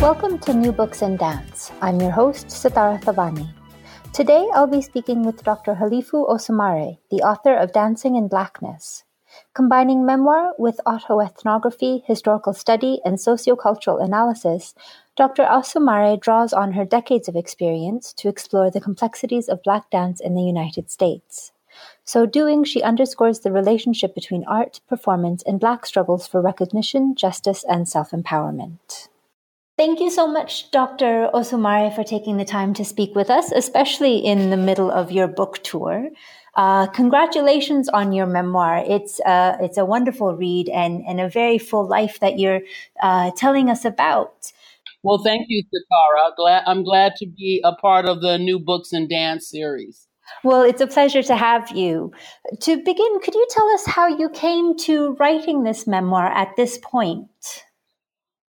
Welcome to New Books in Dance. I'm your host, Sitara Thobani. Today I'll be speaking with Dr. Halifu Osumare, the author of Dancing in Blackness. Combining memoir with autoethnography, historical study, and sociocultural analysis, Dr. Osumare draws on her decades of experience to explore the complexities of Black dance in the United States. So doing, she underscores the relationship between art, performance, and Black struggles for recognition, justice, and self empowerment. Thank you so much, Dr. Osumare, for taking the time to speak with us, especially in the middle of your book tour. Uh, congratulations on your memoir. It's uh, it's a wonderful read and, and a very full life that you're uh, telling us about. Well, thank you, Sakara. Glad, I'm glad to be a part of the New Books and Dance series. Well, it's a pleasure to have you. To begin, could you tell us how you came to writing this memoir at this point?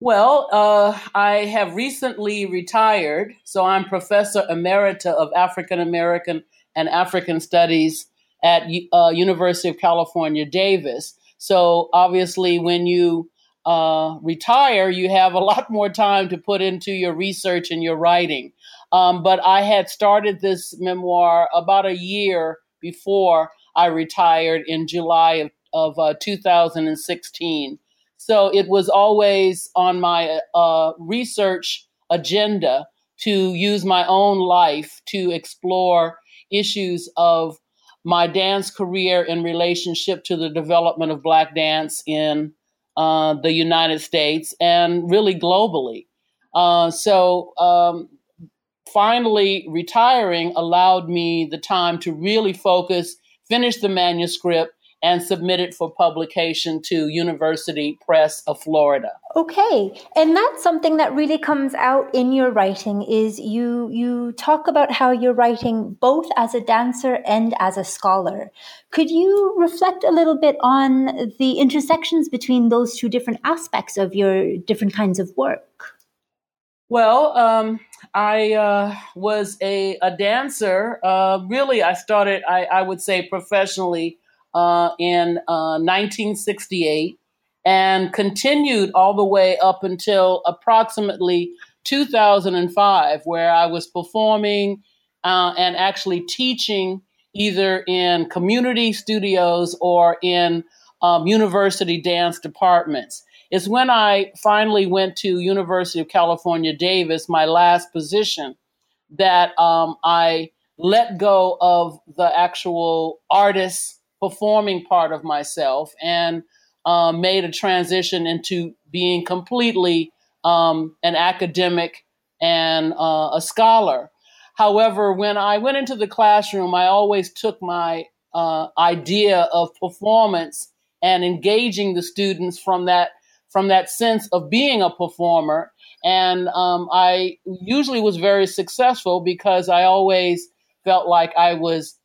Well, uh, I have recently retired, so I'm Professor Emerita of African American and African Studies at uh, University of California, Davis. So obviously, when you uh, retire, you have a lot more time to put into your research and your writing. Um, but I had started this memoir about a year before I retired in July of, of uh, 2016. So it was always on my uh, research agenda to use my own life to explore issues of my dance career in relationship to the development of Black dance in uh, the United States and really globally. Uh, so um, finally, retiring allowed me the time to really focus, finish the manuscript, and submitted for publication to University Press of Florida. Okay. And that's something that really comes out in your writing is you you talk about how you're writing both as a dancer and as a scholar. Could you reflect a little bit on the intersections between those two different aspects of your different kinds of work? Well, um, I uh, was a, a dancer. Uh, really, I started, I, I would say, professionally uh, in uh, 1968 and continued all the way up until approximately 2005, where I was performing uh, and actually teaching either in community studios or in um, university dance departments. It's when I finally went to University of California, Davis, my last position, that um, I let go of the actual artist performing part of myself and um, made a transition into being completely um, an academic and uh, a scholar. However, when I went into the classroom, I always took my uh, idea of performance and engaging the students from that from that sense of being a performer. And um, I usually was very successful because I always felt like I was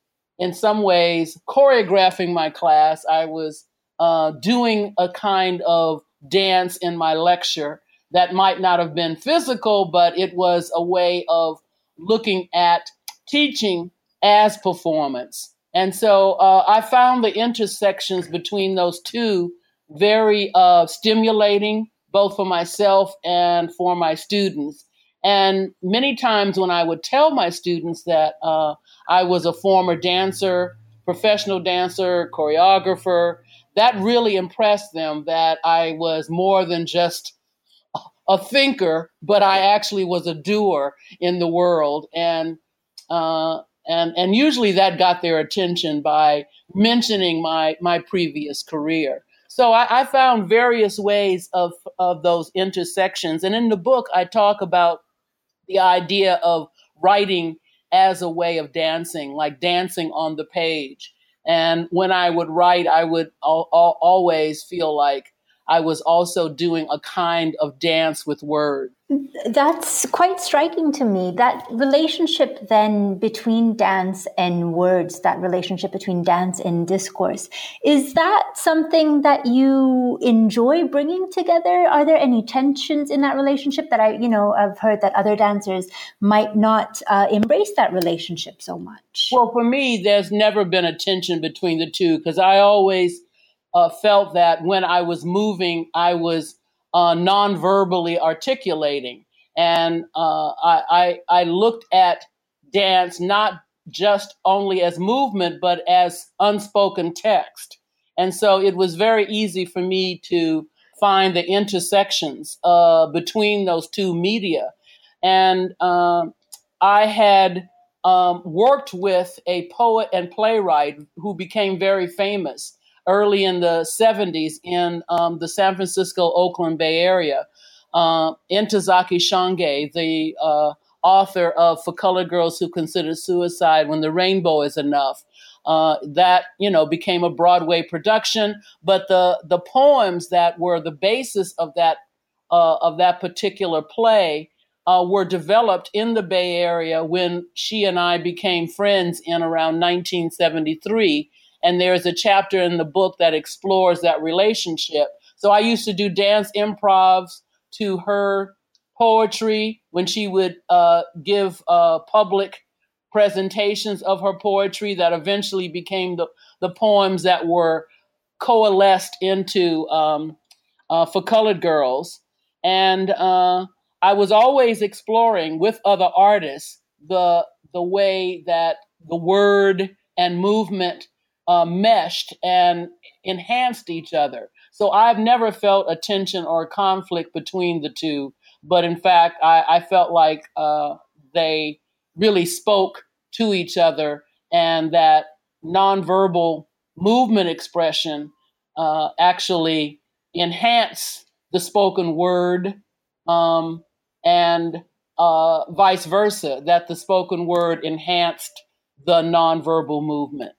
in some ways choreographing my class. I was uh, doing a kind of dance in my lecture that might not have been physical, but it was a way of looking at teaching as performance. And so uh, I found the intersections between those two very uh, stimulating, both for myself and for my students. And many times when I would tell my students that uh, I was a former dancer, professional dancer, choreographer, that really impressed them that I was more than just a thinker, but I actually was a doer in the world. And uh, and and usually that got their attention by mentioning my my previous career. So I, I, found various ways of of those intersections, and in the book I talk about the idea of writing as a way of dancing, like dancing on the page. And when I would write, I would al- al- always feel like I was also doing a kind of dance with words. That's quite striking to me. That relationship then between dance and words, that relationship between dance and discourse, is that something that you enjoy bringing together? Are there any tensions in that relationship that I, you know, I've heard that other dancers might not uh, embrace that relationship so much? Well, for me, there's never been a tension between the two because I always uh, felt that when I was moving, I was uh, non-verbally articulating, and uh, I, I, I looked at dance not just only as movement, but as unspoken text, and so it was very easy for me to find the intersections uh, between those two media, and um, I had. Um, worked with a poet and playwright who became very famous early in the 70s in um, the San Francisco, Oakland Bay Area. Uh, Ntozake Shange, the uh, author of For Colored Girls Who Consider Suicide When the Rainbow Is Enough. Uh, that you know became a Broadway production, but the the poems that were the basis of that uh, of that particular play uh, were developed in the Bay Area when she and I became friends in around 1973 and there's a chapter in the book that explores that relationship. So I used to do dance improvs to her poetry when she would uh, give uh, public presentations of her poetry that eventually became the, the poems that were coalesced into um, uh, for colored girls. And uh, I was always exploring with other artists the the way that the word and movement uh, meshed and enhanced each other. So I've never felt a tension or a conflict between the two, but in fact, I, I felt like uh, they really spoke to each other and that nonverbal movement expression uh, actually enhanced the spoken word um, and uh, vice versa, that the spoken word enhanced the nonverbal movement.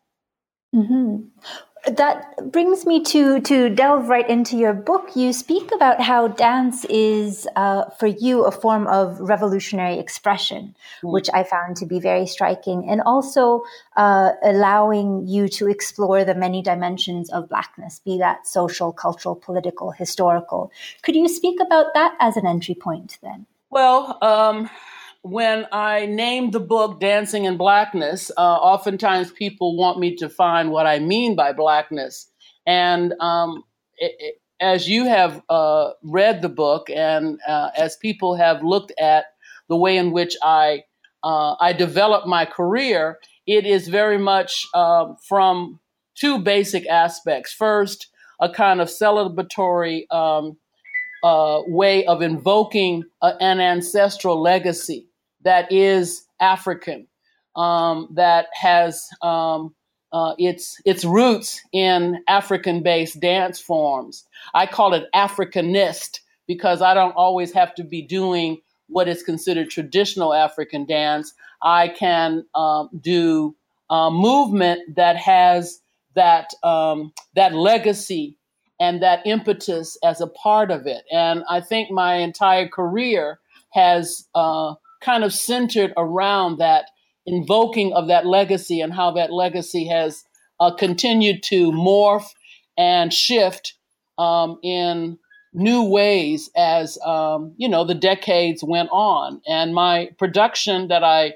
Mm-hmm. That brings me to to delve right into your book. You speak about how dance is, uh, for you, a form of revolutionary expression, mm. which I found to be very striking, and also uh, allowing you to explore the many dimensions of Blackness, be that social, cultural, political, historical. Could you speak about that as an entry point, then? Well. Um when I named the book Dancing in Blackness, uh, oftentimes people want me to find what I mean by blackness. And um, it, it, as you have uh, read the book, and uh, as people have looked at the way in which I uh, I developed my career, it is very much um, from two basic aspects. First, a kind of celebratory um, uh, way of invoking a, an ancestral legacy that is African, um, that has um, uh, its its roots in African-based dance forms. I call it Africanist because I don't always have to be doing what is considered traditional African dance. I can um, do a movement that has that um, that legacy and that impetus as a part of it. And I think my entire career has uh, kind of centered around that invoking of that legacy and how that legacy has uh, continued to morph and shift um, in new ways as um, you know the decades went on. And my production that i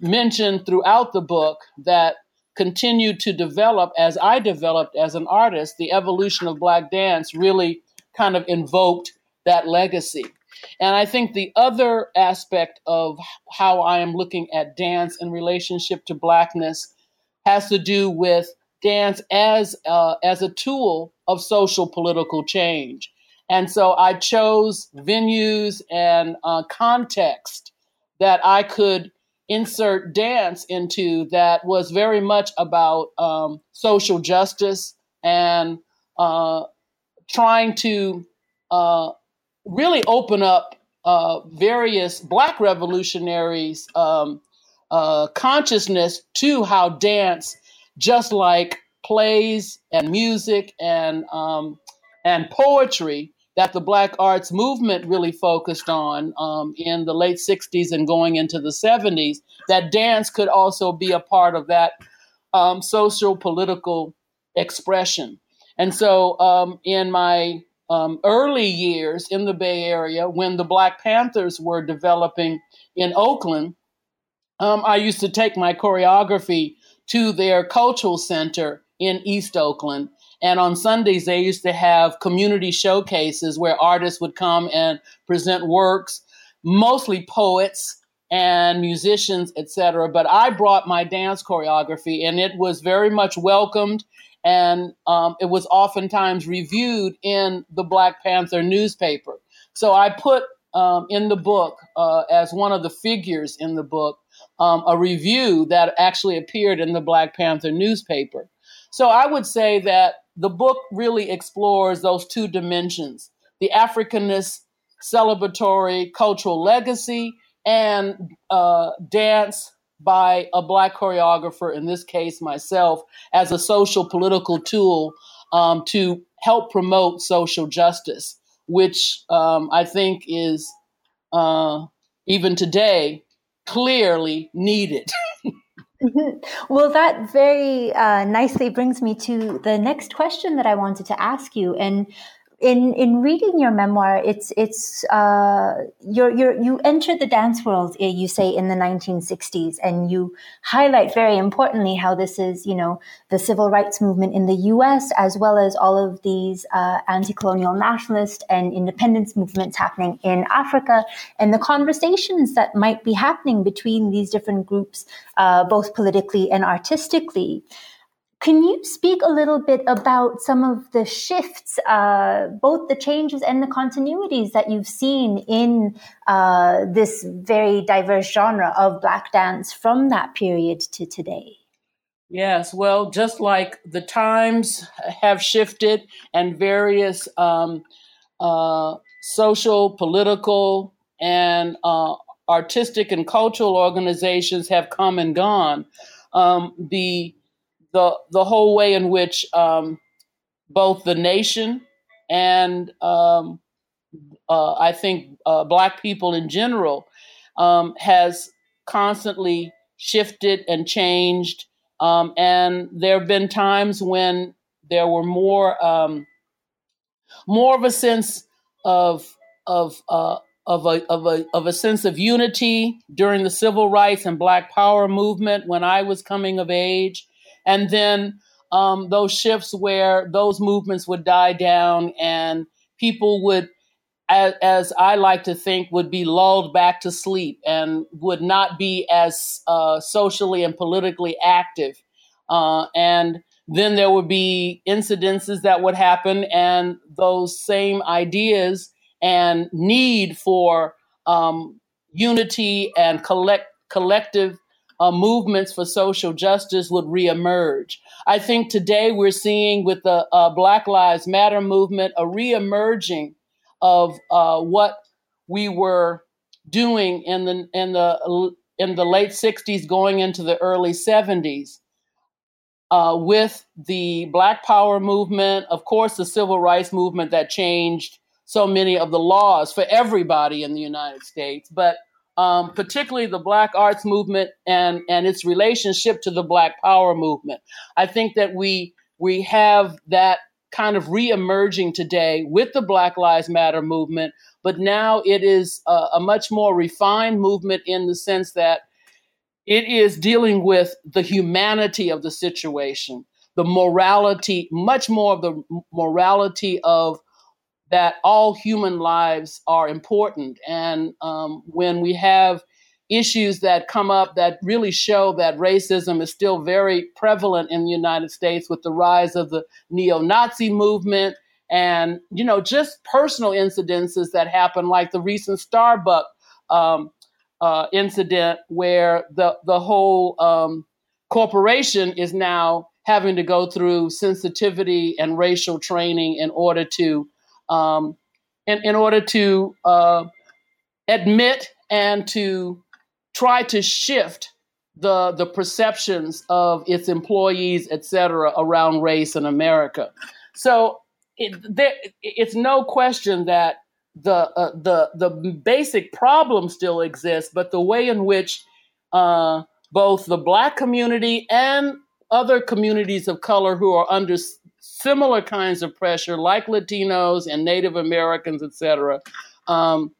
mentioned throughout the book that continued to develop as i developed as an artist the evolution of black dance really kind of invoked that legacy and i think the other aspect of how i am looking at dance in relationship to blackness has to do with dance as uh, as a tool of social political change. And so I chose venues and uh, context that I could insert dance into that was very much about um, social justice and uh, trying to uh, really open up uh, various Black revolutionaries' um, uh, consciousness to how dance, just like plays and music and um, and poetry, that the Black arts movement really focused on um, in the late 60s and going into the 70s, that dance could also be a part of that um, social political expression. And so um, in my um, early years in the Bay Area, when the Black Panthers were developing in Oakland, um, I used to take my choreography to their cultural center in East Oakland and on Sundays, they used to have community showcases where artists would come and present works, mostly poets and musicians, etc. But I brought my dance choreography, and it was very much welcomed, and um, it was oftentimes reviewed in the Black Panther newspaper. So I put um, in the book uh, as one of the figures in the book um, a review that actually appeared in the Black Panther newspaper. So I would say that the book really explores those two dimensions the Africanist celebratory cultural legacy and uh, dance by a black choreographer, in this case myself, as a social political tool um, to help promote social justice, which um, I think is uh, even today clearly needed. Mm-hmm. Well, that very uh, nicely brings me to the next question that I wanted to ask you. And in in reading your memoir, it's it's uh, you're, you're, you enter the dance world. Eh, you say in the 1960s, and you highlight very importantly how this is you know the civil rights movement in the U.S. as well as all of these uh, anti-colonial nationalist and independence movements happening in Africa, and the conversations that might be happening between these different groups, uh, both politically and artistically. Can you speak a little bit about some of the shifts, uh, both the changes and the continuities that you've seen in uh, this very diverse genre of Black dance from that period to today? Yes, well, just like the times have shifted and various um, uh, social, political, and uh, artistic and cultural organizations have come and gone, um, the the the whole way in which um, both the nation and um, uh, I think uh, Black people in general um, has constantly shifted and changed, um, and there have been times when there were more um, more of a sense of of uh, of a, of a of a sense of unity during the civil rights and Black Power movement when I was coming of age and then um, those shifts where those movements would die down and people would as, as, I like to think, would be lulled back to sleep and would not be as uh, socially and politically active. Uh, and then there would be incidences that would happen, and those same ideas and need for um, unity and collect collective uh, movements for social justice would reemerge. I think today we're seeing with the uh, Black Lives Matter movement a reemerging of uh, what we were doing in the in the in the late '60s, going into the early '70s. Uh, with the Black Power movement, of course, the civil rights movement that changed so many of the laws for everybody in the United States, but um, particularly the Black arts movement and, and its relationship to the Black Power movement. I think that we we have that kind of reemerging today with the Black Lives Matter movement, but now it is a, a much more refined movement in the sense that it is dealing with the humanity of the situation, the morality, much more of the morality of that all human lives are important. And um, when we have issues that come up that really show that racism is still very prevalent in the United States with the rise of the neo-Nazi movement and you know just personal incidences that happen like the recent Starbucks um, uh, incident where the the whole um, corporation is now having to go through sensitivity and racial training in order to um, in, in order to uh, admit and to try to shift the the perceptions of its employees, et cetera, around race in America. So it, there, it's no question that the uh, the the basic problem still exists, but the way in which uh, both the Black community and other communities of color who are under similar kinds of pressure, like Latinos and Native Americans, et cetera, um,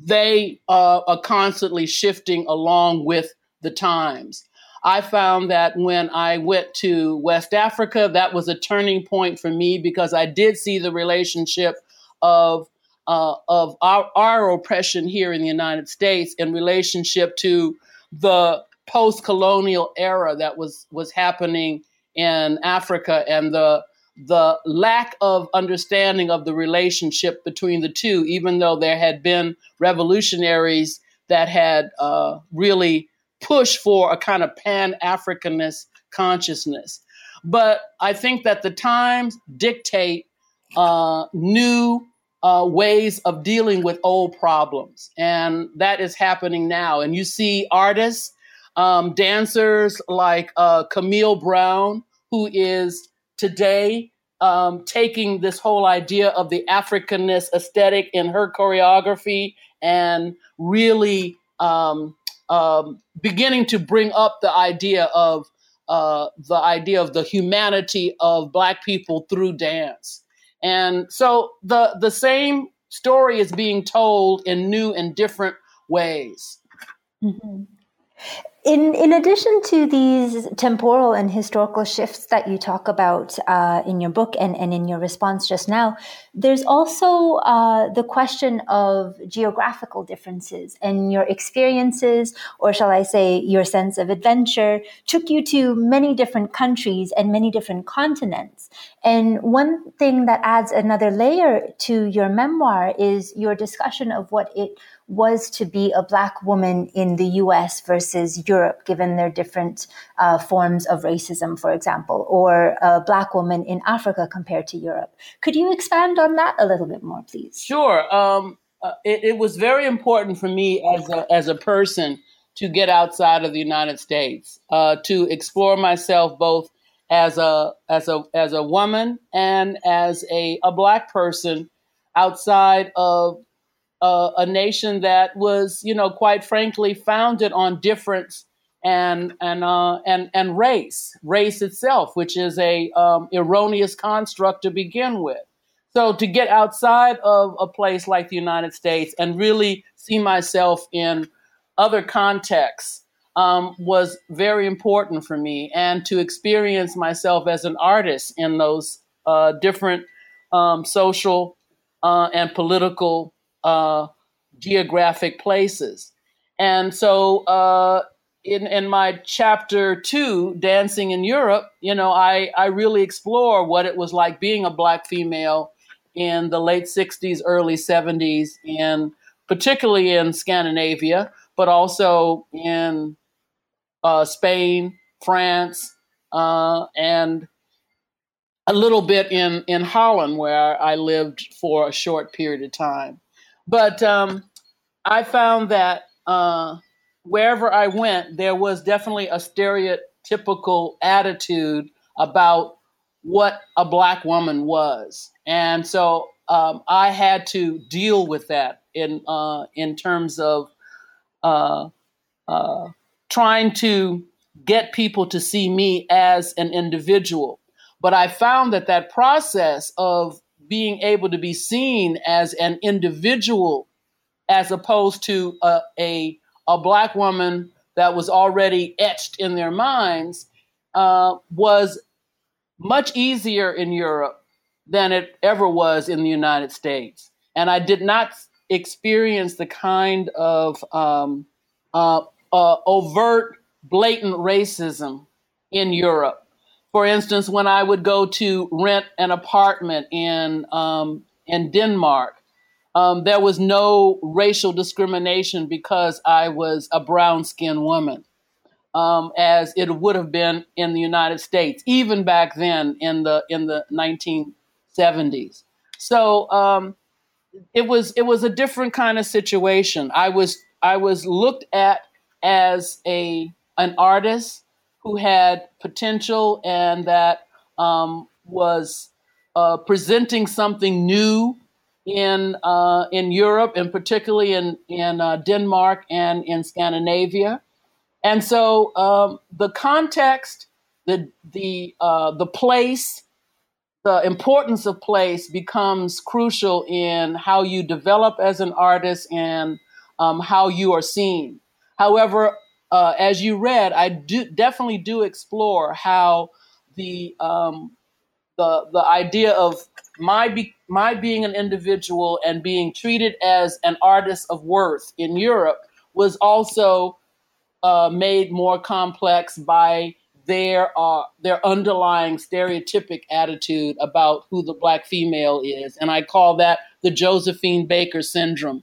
they uh, are constantly shifting along with the times. I found that when I went to West Africa, that was a turning point for me because I did see the relationship of uh, of our, our oppression here in the United States in relationship to the post-colonial era that was was happening in Africa and the the lack of understanding of the relationship between the two, even though there had been revolutionaries that had uh, really pushed for a kind of pan Africanist consciousness. But I think that the times dictate uh, new uh, ways of dealing with old problems. And that is happening now. And you see artists, um, dancers like uh, Camille Brown, who is today um, taking this whole idea of the Africanist aesthetic in her choreography and really um, um, beginning to bring up the idea of uh, the idea of the humanity of Black people through dance. And so the the same story is being told in new and different ways. Mm-hmm. In, in addition to these temporal and historical shifts that you talk about uh, in your book and, and in your response just now, there's also uh, the question of geographical differences and your experiences, or shall I say, your sense of adventure, took you to many different countries and many different continents. And one thing that adds another layer to your memoir is your discussion of what it was to be a black woman in the US versus Europe, given their different uh, forms of racism, for example, or a black woman in Africa compared to Europe. Could you expand on that a little bit more, please? Sure. Um, uh, it, it, was very important for me as a, as a person to get outside of the United States, uh, to explore myself both as a as a as a woman and as a, a black person outside of uh, a nation that was, you know, quite frankly, founded on difference and and uh, and and race, race itself, which is a um, erroneous construct to begin with. So to get outside of a place like the United States and really see myself in other contexts um, was very important for me, and to experience myself as an artist in those uh, different um, social uh, and political uh, geographic places. And so uh, in, in my chapter two, Dancing in Europe, you know, I, I really explore what it was like being a Black female in the late 60s, early 70s, and particularly in Scandinavia, but also in uh, Spain, France, uh, and a little bit in, in Holland, where I lived for a short period of time. But um, I found that uh, wherever I went, there was definitely a stereotypical attitude about what a black woman was, and so um, I had to deal with that in uh, in terms of uh, uh, trying to get people to see me as an individual. but I found that that process of being able to be seen as an individual as opposed to a, a, a black woman that was already etched in their minds uh, was much easier in Europe than it ever was in the United States. And I did not experience the kind of um, uh, uh, overt, blatant racism in Europe. For instance, when I would go to rent an apartment in um, in Denmark, um, there was no racial discrimination because I was a brown skinned woman, um, as it would have been in the United States, even back then in the in the 1970s. So um, it was it was a different kind of situation. I was I was looked at as a an artist who had potential and that um, was uh, presenting something new in uh, in Europe and particularly in in uh, Denmark and in Scandinavia, and so um, the context, the the uh, the place, the importance of place becomes crucial in how you develop as an artist and um, how you are seen. However, uh, as you read, I do definitely do explore how the um, the the idea of my be, my being an individual and being treated as an artist of worth in Europe was also uh, made more complex by their uh, their underlying stereotypic attitude about who the black female is, and I call that the Josephine Baker syndrome,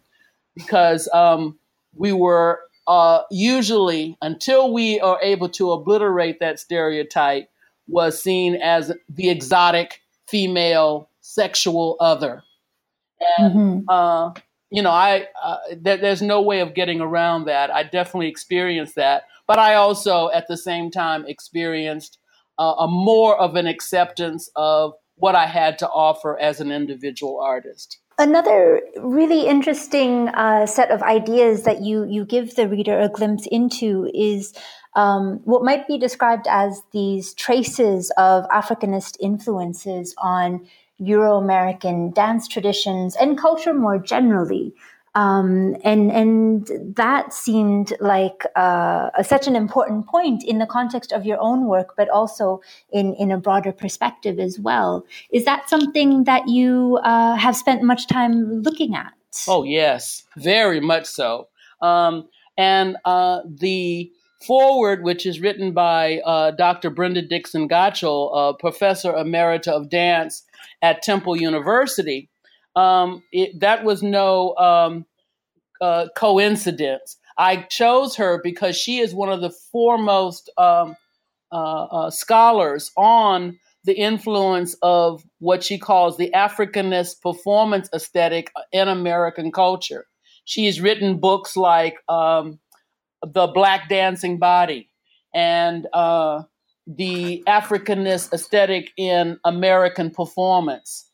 because um, we were uh, usually, until we are able to obliterate that stereotype, was seen as the exotic female sexual other. And, mm-hmm. uh, you know, I uh, th- there's no way of getting around that. I definitely experienced that, but I also, at the same time, experienced uh, a more of an acceptance of what I had to offer as an individual artist. Another really interesting uh, set of ideas that you you give the reader a glimpse into is um, what might be described as these traces of Africanist influences on Euro American dance traditions and culture more generally. Um, and and that seemed like uh, a, such an important point in the context of your own work, but also in in a broader perspective as well. Is that something that you uh, have spent much time looking at? Oh yes, very much so. Um, and uh, the foreword, which is written by uh, Dr. Brenda Dixon Gottschild, professor emerita of dance at Temple University um, it, that was no um, uh, coincidence. I chose her because she is one of the foremost um, uh, uh, scholars on the influence of what she calls the Africanist performance aesthetic in American culture. She's written books like um, The Black Dancing Body and uh, The Africanist Aesthetic in American Performance.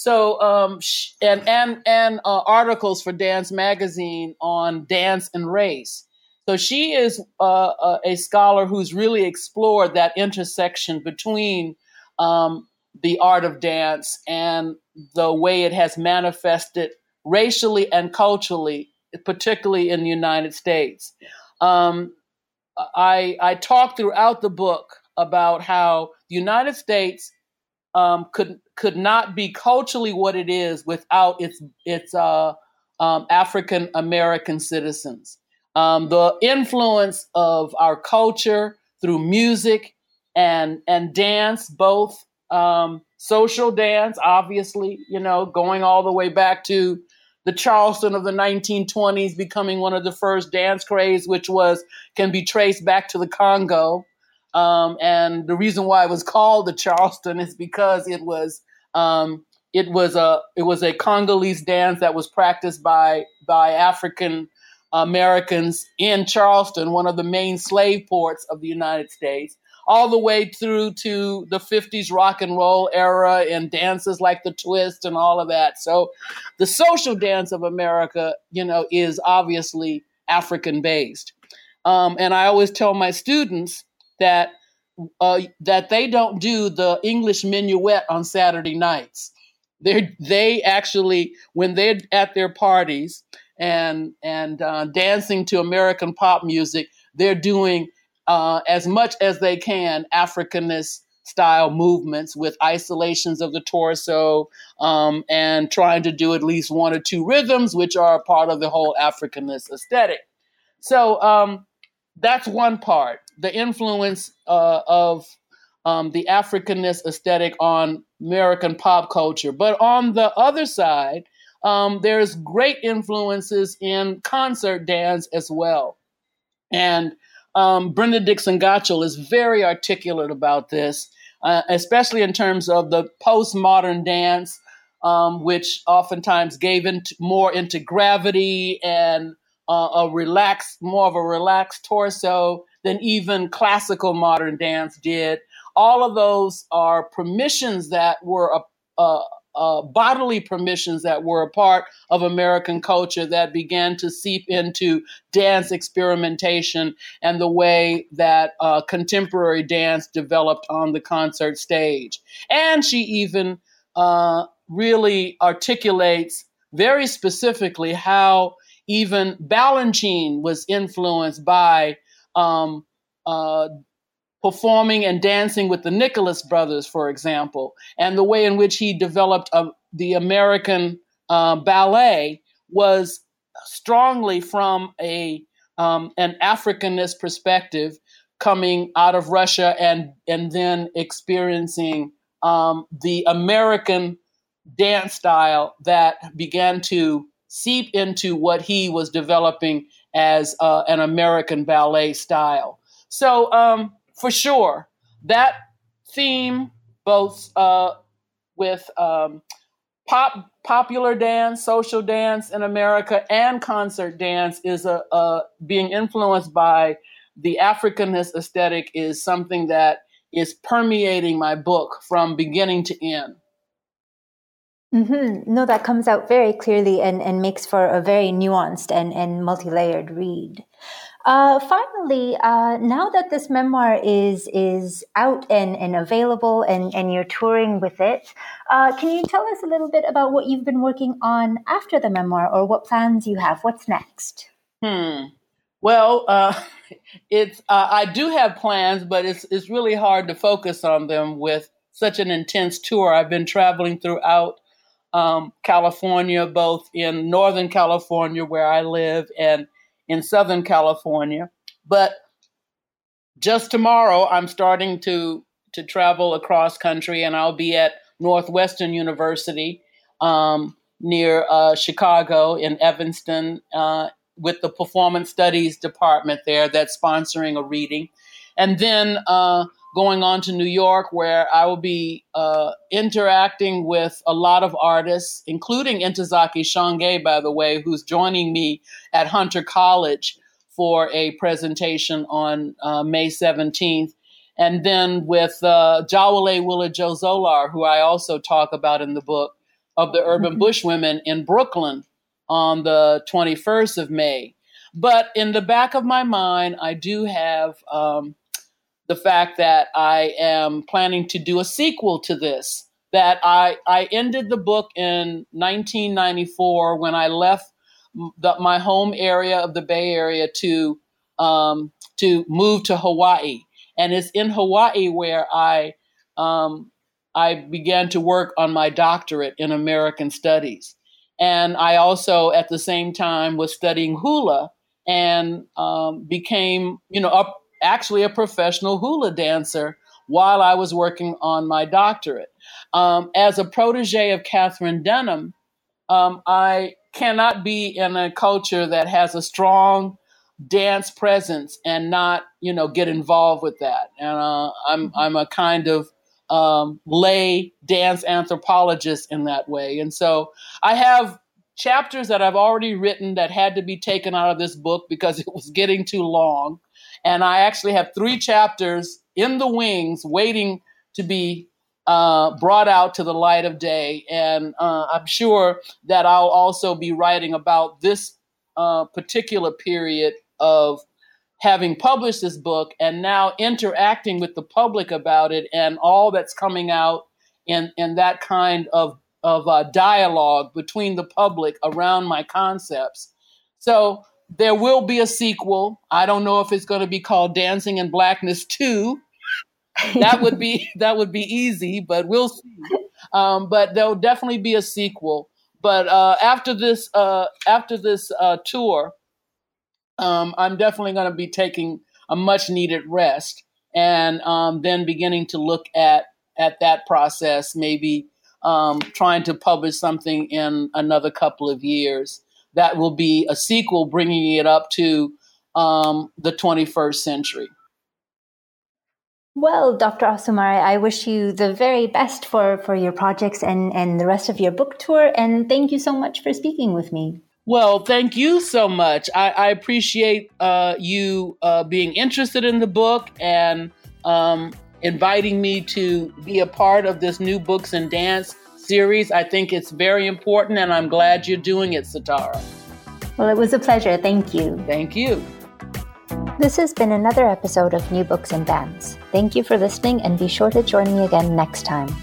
So, um, and and and uh, articles for Dance Magazine on dance and race. So she is uh, uh, a scholar who's really explored that intersection between um, the art of dance and the way it has manifested racially and culturally, particularly in the United States. Um, I, I talk throughout the book about how the United States um, could could not be culturally what it is without its its uh, um, African American citizens. Um, the influence of our culture through music and and dance, both um, social dance, obviously, you know, going all the way back to the Charleston of the 1920s, becoming one of the first dance craze, which was can be traced back to the Congo. Um, and the reason why it was called the Charleston is because it was um, it was a it was a Congolese dance that was practiced by by African Americans in Charleston, one of the main slave ports of the United States, all the way through to the 50s rock and roll era and dances like the twist and all of that. So the social dance of America, you know, is obviously African based. Um, and I always tell my students that uh, that they don't do the English minuet on Saturday nights. They they actually when they're at their parties and and uh, dancing to American pop music, they're doing uh, as much as they can Africanist style movements with isolations of the torso um, and trying to do at least one or two rhythms, which are part of the whole Africanist aesthetic. So um, that's one part the influence uh, of um, the Africanist aesthetic on American pop culture. But on the other side, um, there's great influences in concert dance as well. And um, Brenda Dixon Gottschild is very articulate about this, uh, especially in terms of the postmodern dance, um, which oftentimes gave into, more into gravity and uh, a relaxed, more of a relaxed torso than even classical modern dance did. All of those are permissions that were a, a, uh, bodily permissions that were a part of American culture that began to seep into dance experimentation and the way that uh, contemporary dance developed on the concert stage. And she even uh, really articulates very specifically how even Balanchine was influenced by um, uh, performing and dancing with the Nicholas brothers, for example, and the way in which he developed uh, the American uh, ballet was strongly from a um, an Africanist perspective, coming out of Russia and and then experiencing um, the American dance style that began to seep into what he was developing as uh, an American ballet style. So um, for sure, that theme, both uh, with um, pop, popular dance, social dance in America, and concert dance, is a, a being influenced by the Africanist aesthetic is something that is permeating my book from beginning to end. Mm-hmm. No, that comes out very clearly and, and makes for a very nuanced and, and multi layered read. Uh, finally, uh, now that this memoir is is out and, and available and, and you're touring with it, uh, can you tell us a little bit about what you've been working on after the memoir or what plans you have? What's next? Hmm. Well, uh, it's uh, I do have plans, but it's it's really hard to focus on them with such an intense tour. I've been traveling throughout um, California, both in Northern California where I live and in Southern California. But just tomorrow, I'm starting to to travel across country, and I'll be at Northwestern University um, near uh, Chicago in Evanston uh, with the Performance Studies department there that's sponsoring a reading, and then uh, going on to New York, where I will be uh, interacting with a lot of artists, including Ntozake Shange, by the way, who's joining me at Hunter College for a presentation on uh, May 17th. And then with uh, Jawole Willa Jo Zollar, who I also talk about in the book, of the Urban Bush Women in Brooklyn on the 21st of May. But in the back of my mind, I do have um, the fact that I am planning to do a sequel to this. That I, I ended the book in 1994 when I left the, my home area of the Bay Area to um, to move to Hawaii, and it's in Hawaii where I um, I began to work on my doctorate in American Studies, and I also at the same time was studying hula and um, became you know up actually a professional hula dancer while I was working on my doctorate. Um, as a protege of Katherine Dunham, um, I cannot be in a culture that has a strong dance presence and not, you know, get involved with that. And uh, I'm mm-hmm. I'm a kind of um, lay dance anthropologist in that way. And so I have chapters that I've already written that had to be taken out of this book because it was getting too long. And I actually have three chapters in the wings waiting to be uh, brought out to the light of day. And uh, I'm sure that I'll also be writing about this uh, particular period of having published this book and now interacting with the public about it and all that's coming out in, in that kind of, of uh, dialogue between the public around my concepts. So there will be a sequel. I don't know if it's going to be called Dancing in Blackness 2. that would be that would be easy, but we'll see. Um, but there'll definitely be a sequel. But uh, after this uh, after this uh, tour, um, I'm definitely going to be taking a much needed rest and um, then beginning to look at at that process, maybe um, trying to publish something in another couple of years. That will be a sequel, bringing it up to um, the 21st century. Well, Dr. Osumare, I wish you the very best for, for your projects and, and the rest of your book tour. And thank you so much for speaking with me. Well, thank you so much. I, I appreciate uh, you uh, being interested in the book and um, inviting me to be a part of this new Books and Dance series. I think it's very important, and I'm glad you're doing it, Sitara. Well, it was a pleasure. Thank you. Thank you. This has been another episode of New Books in Dance. Thank you for listening, and be sure to join me again next time.